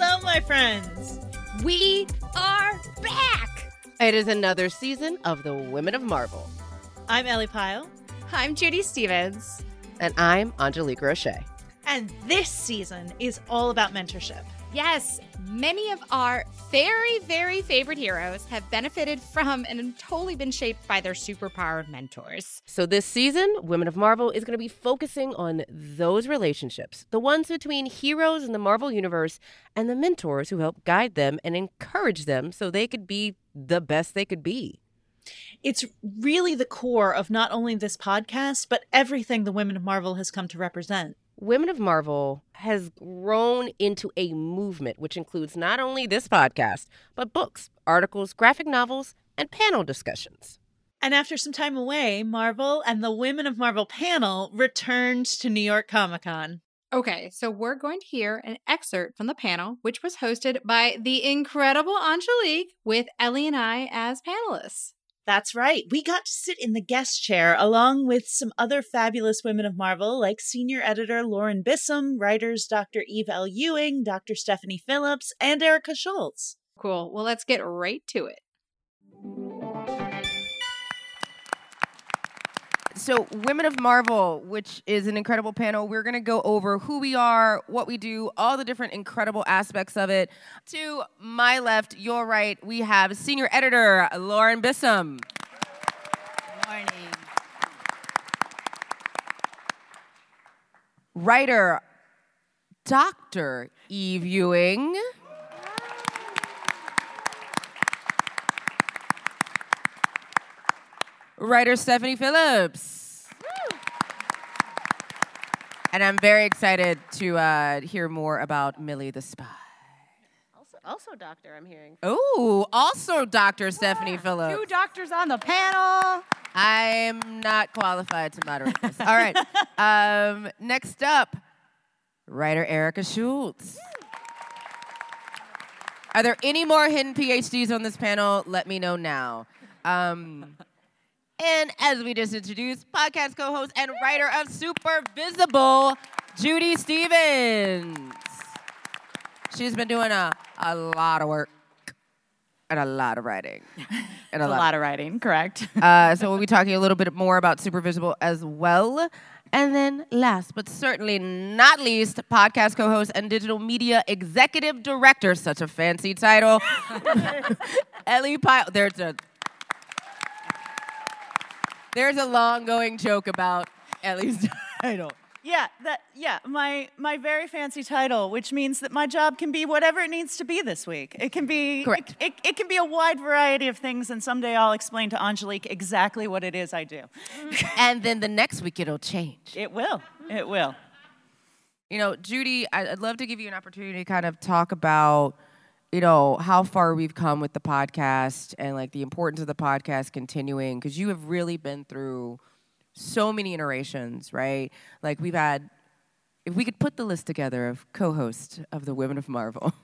Hello, my friends. We are back. It is another season of the Women of Marvel. I'm Ellie Pyle. I'm Judy Stevens. And I'm Angelique Roche. And this season is all about mentorship. Yes, many of our very, very favorite heroes have benefited from and totally been shaped by their superpowered mentors. So, this season, Women of Marvel is going to be focusing on those relationships, the ones between heroes in the Marvel Universe and the mentors who help guide them and encourage them so they could be the best they could be. It's really the core of not only this podcast, but everything the Women of Marvel has come to represent. Women of Marvel has grown into a movement which includes not only this podcast, but books, articles, graphic novels, and panel discussions. And after some time away, Marvel and the Women of Marvel panel returned to New York Comic Con. Okay, so we're going to hear an excerpt from the panel, which was hosted by the incredible Angelique with Ellie and I as panelists. That's right. We got to sit in the guest chair along with some other fabulous women of Marvel, like senior editor Lauren Bisom, writers Dr. Eve L. Ewing, Dr. Stephanie Phillips, and Erica Schultz. Cool. Well, let's get right to it. So, Women of Marvel, which is an incredible panel, we're going to go over who we are, what we do, all the different incredible aspects of it. To my left, your right, we have senior editor Lauren Bisom. Good morning. Writer Dr. Eve Ewing. Writer Stephanie Phillips. And I'm very excited to uh, hear more about Millie the Spy. Also, also doctor, I'm hearing. Oh, also Dr. Stephanie Phillips. Two doctors on the panel. I'm not qualified to moderate this. All right. Um, next up, writer Erica Schultz. Are there any more hidden PhDs on this panel? Let me know now. Um, and as we just introduced, podcast co host and writer of Super Visible, Judy Stevens. She's been doing a, a lot of work and a lot of writing. And a, a lot. lot. of writing, correct. uh, so we'll be talking a little bit more about Super Visible as well. And then, last but certainly not least, podcast co host and digital media executive director, such a fancy title, Ellie Pyle. There's a there's a long going joke about Ellie's title. Yeah, that yeah, my my very fancy title, which means that my job can be whatever it needs to be this week. It can be Correct. It, it, it can be a wide variety of things, and someday I'll explain to Angelique exactly what it is I do. and then the next week it'll change. It will. It will. You know, Judy, I'd love to give you an opportunity to kind of talk about you know how far we've come with the podcast and like the importance of the podcast continuing because you have really been through so many iterations right? Like we've had if we could put the list together of co-hosts of the women of marvel.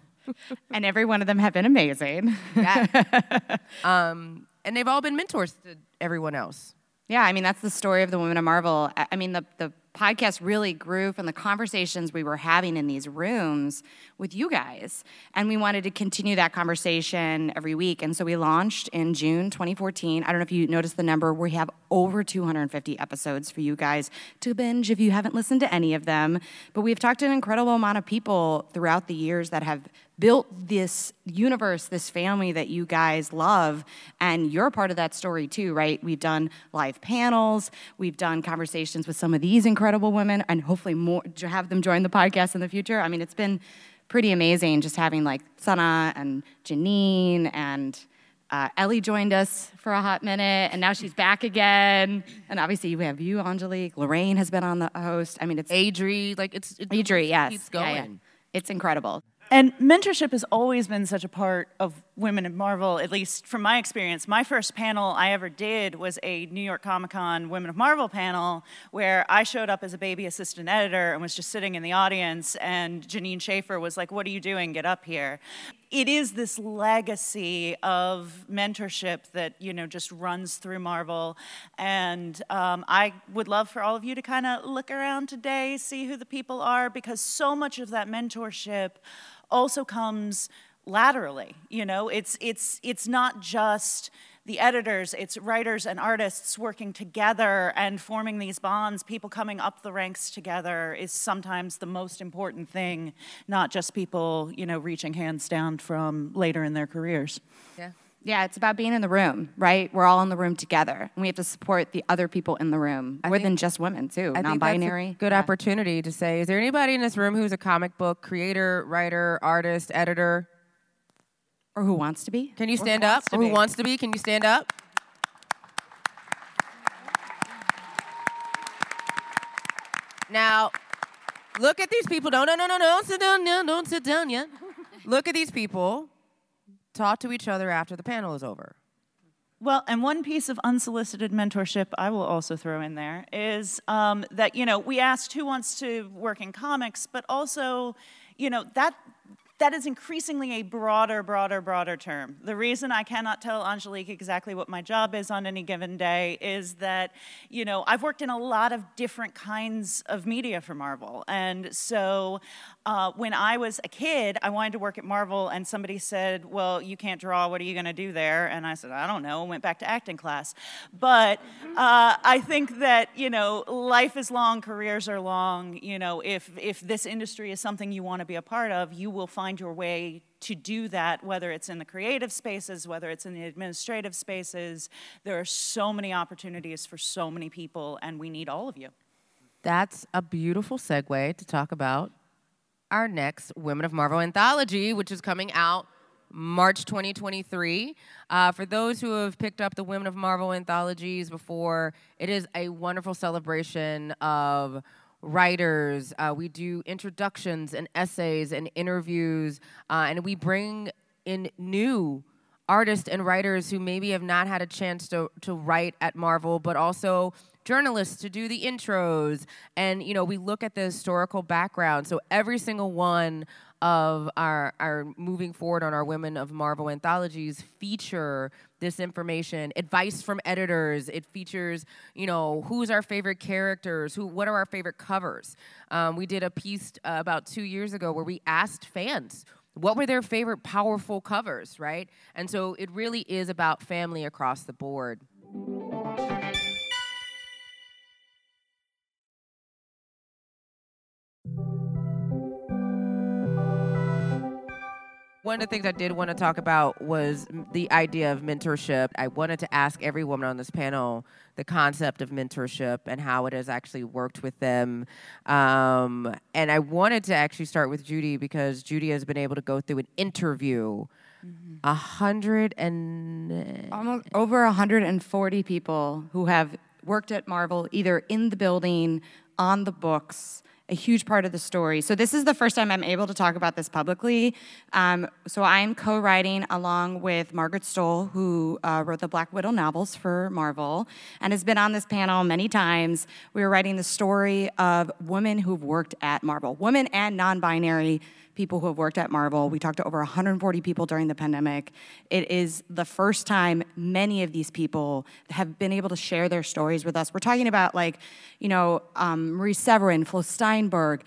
And every one of them have been amazing. Yeah. um, and they've all been mentors to everyone else. Yeah i mean that's the story of the women of marvel. I mean the, the podcast really grew from the conversations we were having in these rooms with you guys. And we wanted to continue that conversation every week. And so we launched in June 2014. I don't know if you noticed the number. We have over 250 episodes for you guys to binge if you haven't listened to any of them. But we've talked to an incredible amount of people throughout the years that have built this universe, this family that you guys love, and you're part of that story too, right? We've done live panels, we've done conversations with some of these incredible women, and hopefully more to have them join the podcast in the future. I mean, it's been pretty amazing just having like Sana and Jeanine and uh, Ellie joined us for a hot minute, and now she's back again. And obviously, we have you, Angelique. Lorraine has been on the host. I mean, it's Adri. Like it's, it's Adri. Yes, keeps going. Yeah, yeah. It's incredible. And mentorship has always been such a part of Women in Marvel, at least from my experience. My first panel I ever did was a New York Comic Con Women of Marvel panel where I showed up as a baby assistant editor and was just sitting in the audience, and Jeanine Schaefer was like, What are you doing? Get up here. It is this legacy of mentorship that, you know, just runs through Marvel. And um, I would love for all of you to kind of look around today, see who the people are, because so much of that mentorship also comes laterally. You know, it's it's it's not just the editors, it's writers and artists working together and forming these bonds, people coming up the ranks together is sometimes the most important thing, not just people, you know, reaching hands down from later in their careers. Yeah. Yeah, it's about being in the room, right? We're all in the room together, and we have to support the other people in the room, I more think- than just women too, I think that's a non-binary. good Yeah. opportunity to say, is there anybody in this room who's a comic book creator, writer, artist, editor? or who wants to be. Can you stand up? Or who be. wants to be? Can you stand up? Now, look at these people. No, no, no, no, no. Don't sit down yet. Don't sit down yet. Look at these people. Talk to each other after the panel is over. Well, and one piece of unsolicited mentorship I will also throw in there is um, that, you know, we asked who wants to work in comics, but also, you know, that. That is increasingly a broader, broader, broader term. The reason I cannot tell Angelique exactly what my job is on any given day is that, you know, I've worked in a lot of different kinds of media for Marvel. And so uh, when I was a kid, I wanted to work at Marvel, and somebody said, Well, you can't draw. What are you going to do there? And I said, I don't know. and Went back to acting class. But uh, I think that, you know, life is long, careers are long. You know, if, if this industry is something you want to be a part of, you will find your way to do that, whether it's in the creative spaces, whether it's in the administrative spaces. There are so many opportunities for so many people, and we need all of you. That's a beautiful segue to talk about our next Women of Marvel anthology, which is coming out March 2023. Uh, for those who have picked up the Women of Marvel anthologies before, it is a wonderful celebration of writers. Uh, we do introductions and essays and interviews, uh, and we bring in new artists and writers who maybe have not had a chance to, to write at Marvel, but also journalists to do the intros. And, you know, we look at the historical background. So every single one of our, our moving forward on our Women of Marvel anthologies feature this information, advice from editors. It features, you know, who's our favorite characters, who, what are our favorite covers. Um, we did a piece uh, about two years ago where we asked fans what were their favorite powerful covers, right? And so it really is about family across the board. One of the things I did want to talk about was the idea of mentorship. I wanted to ask every woman on this panel the concept of mentorship and how it has actually worked with them. Um, and I wanted to actually start with Judy because Judy has been able to go through an interview a hundred and Almost over 140 people who have worked at Marvel, either in the building, on the books, a huge part of the story. So this is the first time I'm able to talk about this publicly. Um, so I'm co-writing along with Margaret Stohl, who uh, wrote the Black Widow novels for Marvel, and has been on this panel many times. We were writing the story of women who've worked at Marvel, women and non-binary people who have worked at Marvel. We talked to over 140 people during the pandemic. It is the first time many of these people have been able to share their stories with us. We're talking about like, you know, um, Marie Severin, Flo Steinberg,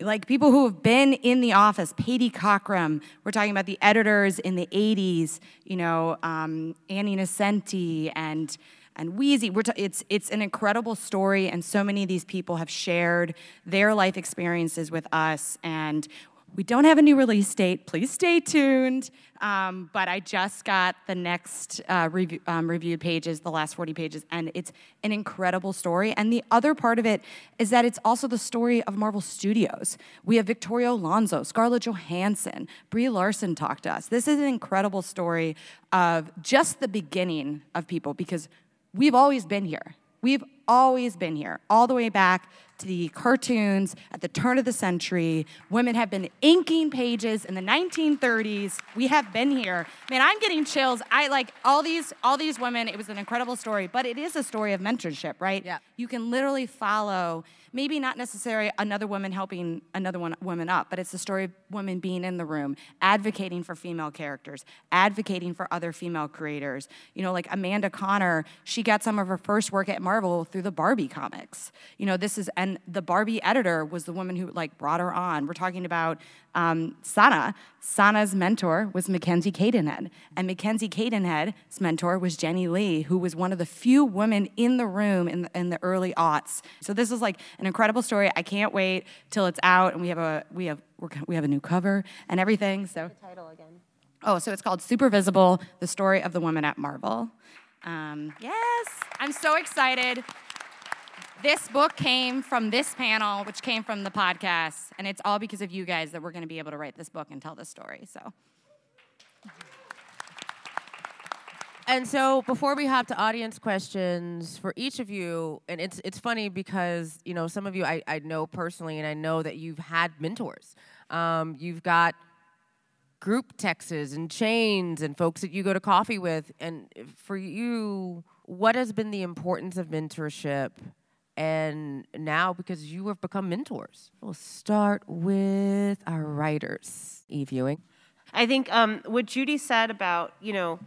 like people who have been in the office, Paty Cockrum. We're talking about the editors in the 80s, you know, um, Annie Nocenti and and Weezie. We're t- it's it's an incredible story, and so many of these people have shared their life experiences with us. And we don't have a new release date. Please stay tuned. Um, but I just got the next uh, review, um, reviewed pages, the last 40 pages, and it's an incredible story. And the other part of it is that it's also the story of Marvel Studios. We have Victoria Alonso, Scarlett Johansson, Brie Larson talk to us. This is an incredible story of just the beginning of people because we've always been here. We've always been here, all the way back to the cartoons at the turn of the century. Women have been inking pages in the 1930s. We have been here. Man, I'm getting chills. I like all these all these women. It was an incredible story, but it is a story of mentorship, right? Yeah. You can literally follow maybe not necessarily another woman helping another one woman up, but it's the story of women being in the room, advocating for female characters, advocating for other female creators. You know, like Amanda Conner, she got some of her first work at Marvel through through the Barbie comics. You know, this is, and the Barbie editor was the woman who like brought her on. We're talking about um, Sana. Sana's mentor was Mackenzie Cadenhead, and Mackenzie Cadenhead's mentor was Jenny Lee, who was one of the few women in the room in the, in the early aughts. So this is like an incredible story. I can't wait till it's out, and we have a we have we have a new cover and everything. So The title again. Oh, so it's called Super Visible The Story of the Woman at Marvel. Um, yes, I'm so excited. This book came from this panel, which came from the podcast, and it's all because of you guys that we're going to be able to write this book and tell this story. So, And so before we hop to audience questions for each of you, and it's it's funny because you know some of you I, I know personally, and I know that you've had mentors. Um, you've got group texts and chains and folks that you go to coffee with. And for you, what has been the importance of mentorship? And now, because you have become mentors, we'll start with our writers. Eve Ewing. I think um, what Judy said about, you know,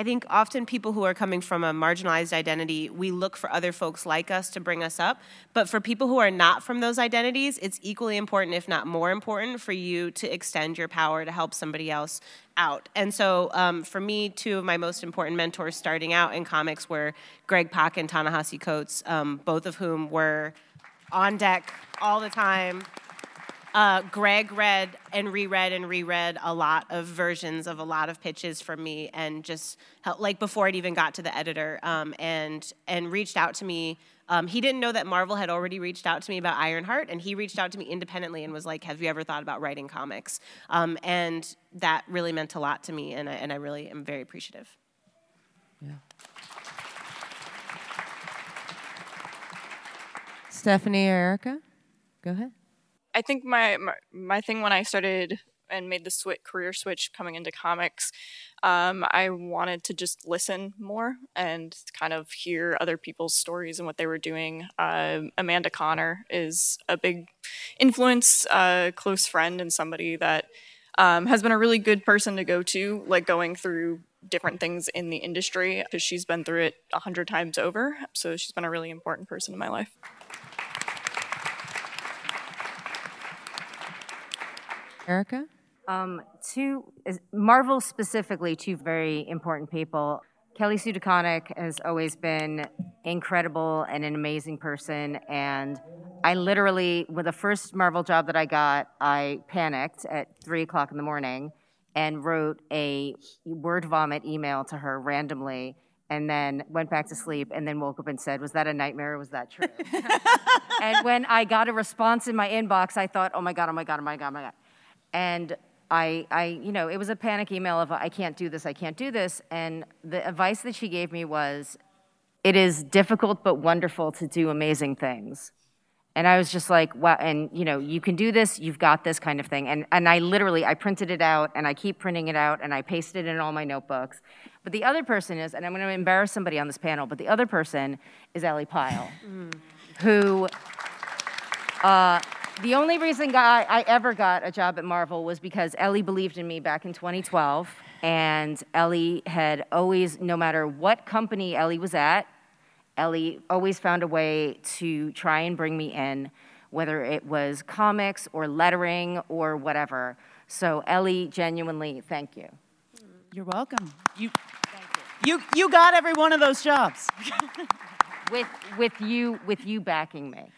I think often people who are coming from a marginalized identity, we look for other folks like us to bring us up. But for people who are not from those identities, it's equally important, if not more important, for you to extend your power to help somebody else out. And so um, for me, two of my most important mentors starting out in comics were Greg Pak and Ta-Nehisi Coates, um, both of whom were on deck all the time. Uh, Greg read and reread and reread a lot of versions of a lot of pitches from me, and just helped, like before it even got to the editor, um, and and reached out to me. Um, he didn't know that Marvel had already reached out to me about Ironheart, and he reached out to me independently and was like, "Have you ever thought about writing comics?" Um, and that really meant a lot to me, and I, and I really am very appreciative. Yeah. Stephanie Erica, go ahead. I think my, my my thing when I started and made the switch career switch coming into comics, um, I wanted to just listen more and kind of hear other people's stories and what they were doing. Uh, Amanda Conner is a big influence, a close friend, and somebody that um, has been a really good person to go to, like going through different things in the industry because she's been through it a hundred times over. So she's been a really important person in my life. Erica? Um, two, Marvel specifically, two very important people. Kelly Sue DeConnick has always been incredible and an amazing person. And I literally, with the first Marvel job that I got, I panicked at three o'clock in the morning and wrote a word vomit email to her randomly and then went back to sleep and then woke up and said, Was that a nightmare or was that true? and when I got a response in my inbox, I thought, Oh my God, oh my God, oh my God, oh my God. And I, I, you know, it was a panic email of I can't do this, I can't do this. And the advice that she gave me was, it is difficult but wonderful to do amazing things. And I was just like, wow, and you know, you can do this, you've got this kind of thing. And, and I literally, I printed it out and I keep printing it out and I pasted it in all my notebooks. But the other person is, and I'm gonna embarrass somebody on this panel, but the other person is Ellie Pyle, who, uh, the only reason I, I ever got a job at Marvel was because Ellie believed in me back in 2012. And Ellie had always, no matter what company Ellie was at, Ellie always found a way to try and bring me in, whether it was comics or lettering or whatever. So, Ellie, genuinely, thank you. You're welcome. You, you, you got every one of those jobs. With, with, you, with you backing me.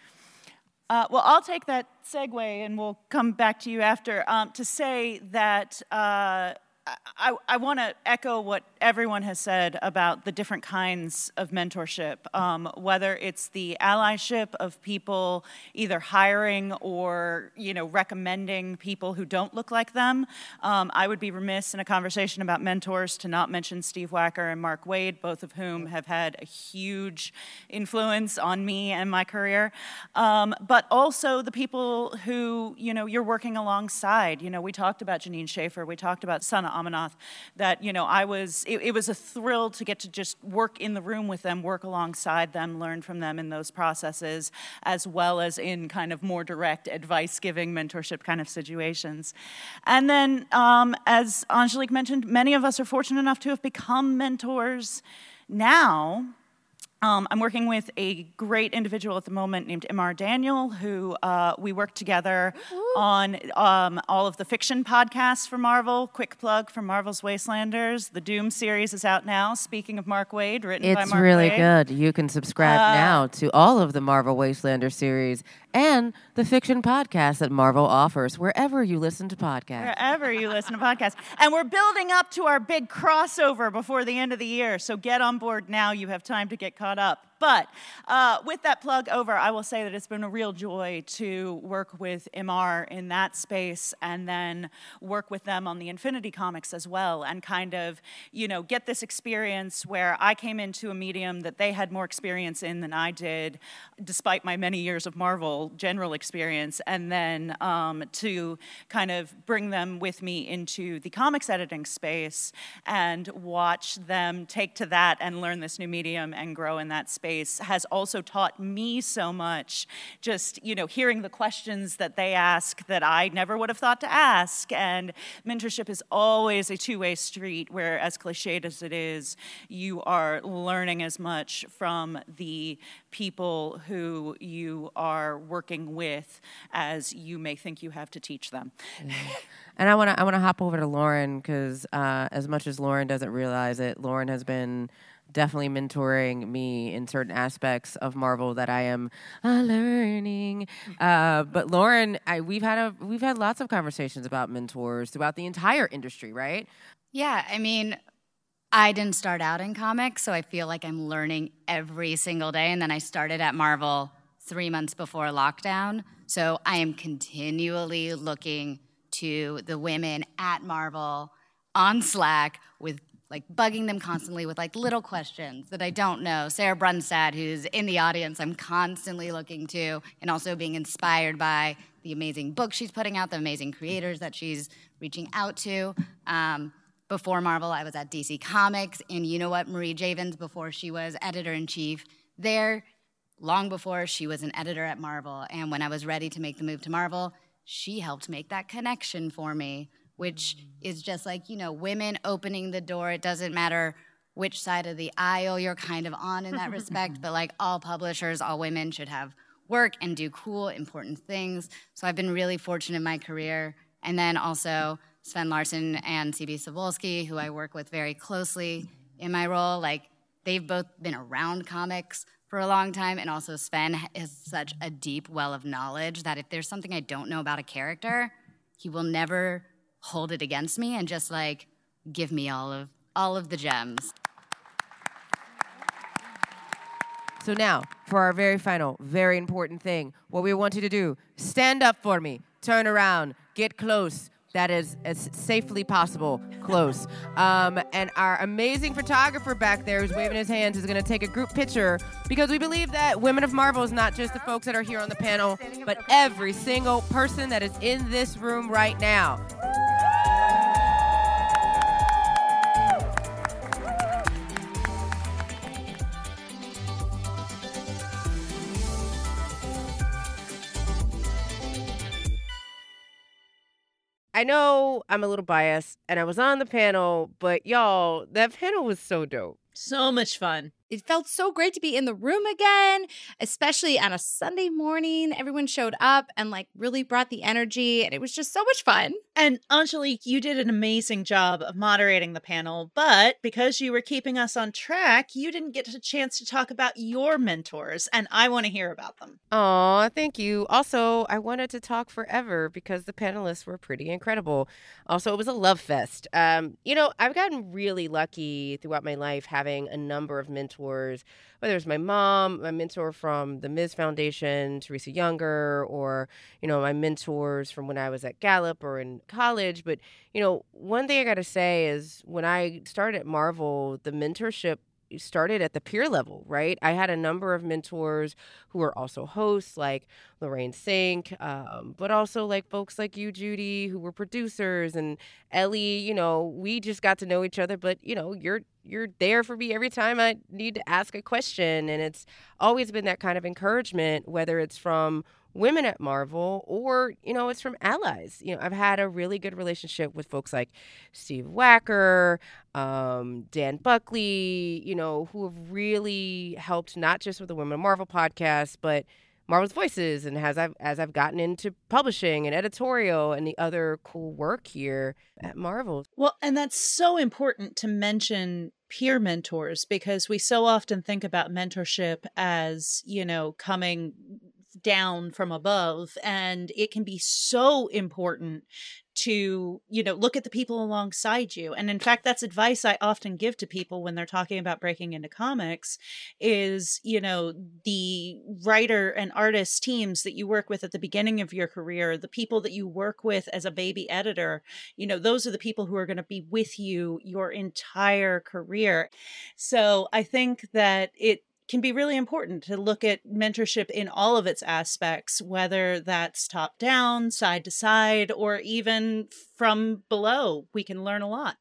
Uh, well, I'll take that segue and we'll come back to you after um, to say that uh, I, I want to echo what everyone has said about the different kinds of mentorship, um, whether it's the allyship of people either hiring or you know recommending people who don't look like them. Um, I would be remiss in a conversation about mentors to not mention Steve Wacker and Mark Waid, both of whom have had a huge influence on me and my career. Um, but also the people who you know you're working alongside. You know, we talked about Jeanine Schaefer, we talked about Sana Amanat. That you know, I was. It, it was a thrill to get to just work in the room with them, work alongside them, learn from them in those processes, as well as in kind of more direct advice-giving, mentorship kind of situations. And then, um, as Angelique mentioned, many of us are fortunate enough to have become mentors now Um, I'm working with a great individual at the moment named Imar Daniel, who uh, we work together on um, all of the fiction podcasts for Marvel. Quick plug for Marvel's Wastelanders. The Doom series is out now. Speaking of Mark Waid, written by Mark It's Mark really Waid. good. You can subscribe Uh, now to all of the Marvel Wastelander series and the fiction podcast that Marvel offers wherever you listen to podcasts. Wherever you listen to podcasts. And we're building up to our big crossover before the end of the year. So get on board now. You have time to get caught up. But uh, with that plug over, I will say that it's been a real joy to work with MR in that space and then work with them on the Infinity Comics as well and kind of, you know, get this experience where I came into a medium that they had more experience in than I did, despite my many years of Marvel general experience, and then um, to kind of bring them with me into the comics editing space and watch them take to that and learn this new medium and grow in that space has also taught me so much. Just, you know, hearing the questions that they ask that I never would have thought to ask. And mentorship is always a two way street where, as cliched as it is, you are learning as much from the people who you are working with as you may think you have to teach them. And I want to I want to hop over to Lauren because uh, as much as Lauren doesn't realize it, Lauren has been definitely mentoring me in certain aspects of Marvel that I am uh, learning. Uh, but Lauren, I, we've had a we've had lots of conversations about mentors throughout the entire industry, right? Yeah, I mean, I didn't start out in comics, so I feel like I'm learning every single day. And then I started at Marvel three months before lockdown. So I am continually looking to the women at Marvel on Slack with like bugging them constantly with like little questions that I don't know. Sarah Brunstad, who's in the audience, I'm constantly looking to and also being inspired by the amazing books she's putting out, the amazing creators that she's reaching out to. Um, before Marvel, I was at DC Comics, and you know what? Marie Javins, before she was editor in chief there, long before she was an editor at Marvel. And when I was ready to make the move to Marvel, she helped make that connection for me, which is just like, you know, women opening the door. It doesn't matter which side of the aisle you're kind of on in that respect, but like all publishers, all women should have work and do cool, important things. So I've been really fortunate in my career. And then also Sven Larsen and CB Cebulski, who I work with very closely in my role, like they've both been around comics for a long time, and also Sven has such a deep well of knowledge that if there's something I don't know about a character, he will never hold it against me and just like give me all of all of the gems. So now, for our very final, very important thing, what we want you to do: stand up for me, turn around, get close. That is as safely possible close. Um, and our amazing photographer back there, who's waving his hands, is going to take a group picture because we believe that Women of Marvel is not just the folks that are here on the panel, but every single person that is in this room right now. I know I'm a little biased and I was on the panel, but y'all, that panel was so dope. So much fun. It felt so great to be in the room again, especially on a Sunday morning. Everyone showed up and like really brought the energy, and it was just so much fun. And Angelique, you did an amazing job of moderating the panel, but because you were keeping us on track, you didn't get a chance to talk about your mentors, and I want to hear about them. Aw, thank you. Also, I wanted to talk forever because the panelists were pretty incredible. Also, it was a love fest. Um, you know, I've gotten really lucky throughout my life having a number of mentors, whether it's my mom, my mentor from the Ms. Foundation, Teresa Younger, or, you know, my mentors from when I was at Gallup or in college. But, you know, one thing I got to say is when I started at Marvel, the mentorship started at the peer level, right? I had a number of mentors who were also hosts, like Lorraine Cink, um, but also like folks like you, Judy, who were producers, and Ellie. You know, we just got to know each other. But you know, you're you're there for me every time I need to ask a question, and it's always been that kind of encouragement, whether it's from women at Marvel or, you know, it's from allies. You know, I've had a really good relationship with folks like Steve Wacker, um, Dan Buckley, you know, who have really helped not just with the Women of Marvel podcast, but Marvel's Voices and as I've as I've gotten into publishing and editorial and the other cool work here at Marvel. Well, and that's so important to mention peer mentors because we so often think about mentorship as, you know, coming down from above and it can be so important to you know look at the people alongside you and in fact that's advice i often give to people when they're talking about breaking into comics is you know the writer and artist teams that you work with at the beginning of your career the people that you work with as a baby editor you know those are the people who are going to be with you your entire career. So i think that it can be really important to look at mentorship in all of its aspects, whether that's top down, side to side, or even from below. We can learn a lot.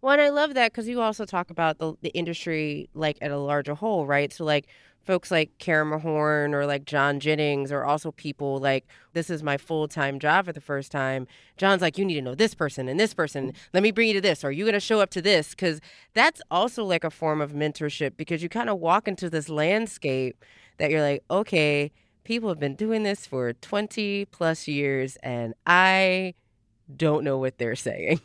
Well, and I love that because you also talk about the, the industry like at a larger whole, right? So, like, folks like Karama Horne or like John Jennings are also people like this is my full time job for the first time. John's like, you need to know this person and this person. Let me bring you to this. Are you going to show up to this? Because that's also like a form of mentorship because you kind of walk into this landscape that you're like, okay, people have been doing this for 20 plus years and I don't know what they're saying.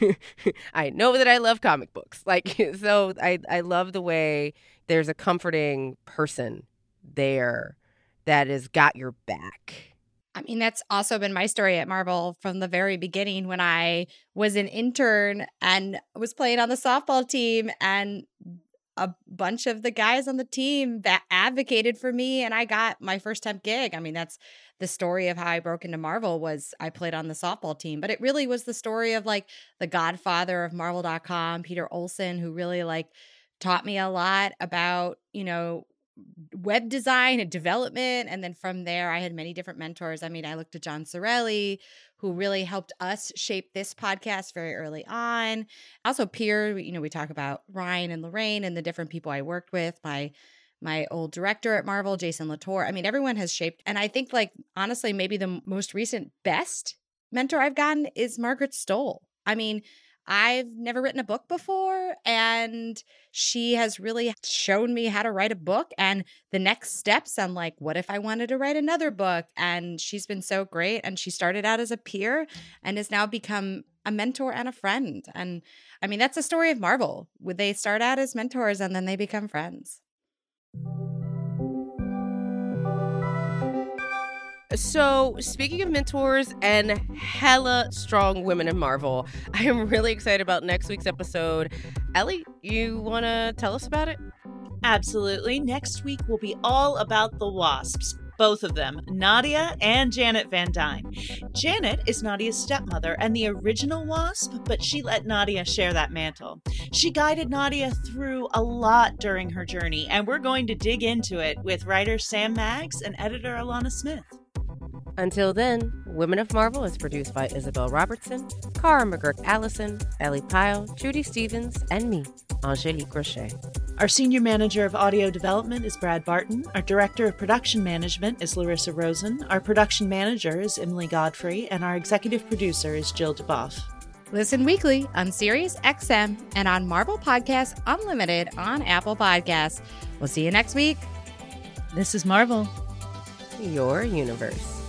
I know that I love comic books. Like so I I love the way there's a comforting person there that has got your back. I mean, that's also been my story at Marvel from the very beginning when I was an intern and was playing on the softball team and a bunch of the guys on the team that advocated for me and I got my first temp gig. I mean, that's the story of how I broke into Marvel was I played on the softball team, but it really was the story of like the godfather of marvel.com, Peter Olson, who really like taught me a lot about, you know, web design and development. And then from there, I had many different mentors. I mean, I looked at John Cerilli, who really helped us shape this podcast very early on. Also, peer, you know, we talk about Ryan and Lorraine and the different people I worked with. My my old director at Marvel, Jason Latour. I mean, everyone has shaped. And I think, like, honestly, maybe the most recent best mentor I've gotten is Margaret Stohl. I mean, I've never written a book before, and she has really shown me how to write a book. And the next steps, I'm like, what if I wanted to write another book? And she's been so great. And she started out as a peer and has now become a mentor and a friend. And I mean, that's the story of Marvel. Would they start out as mentors and then they become friends? So, speaking of mentors and hella strong women in Marvel, I am really excited about next week's episode. Ellie, you want to tell us about it? Absolutely. Next week will be all about the Wasps. Both of them, Nadia and Janet Van Dyne. Janet is Nadia's stepmother and the original Wasp, but she let Nadia share that mantle. She guided Nadia through a lot during her journey, and we're going to dig into it with writer Sam Maggs and editor Alana Smith. Until then, Women of Marvel is produced by Isabel Robertson, Cara McGurk Allison, Ellie Pyle, Judy Stevens, and me, Angelique Roche. Our senior manager of audio development is Brad Barton. Our director of production management is Larissa Rosen. Our production manager is Emily Godfrey, and our executive producer is Jill Duboff. Listen weekly on Sirius XM and on Marvel Podcast Unlimited on Apple Podcasts. We'll see you next week. This is Marvel, your universe.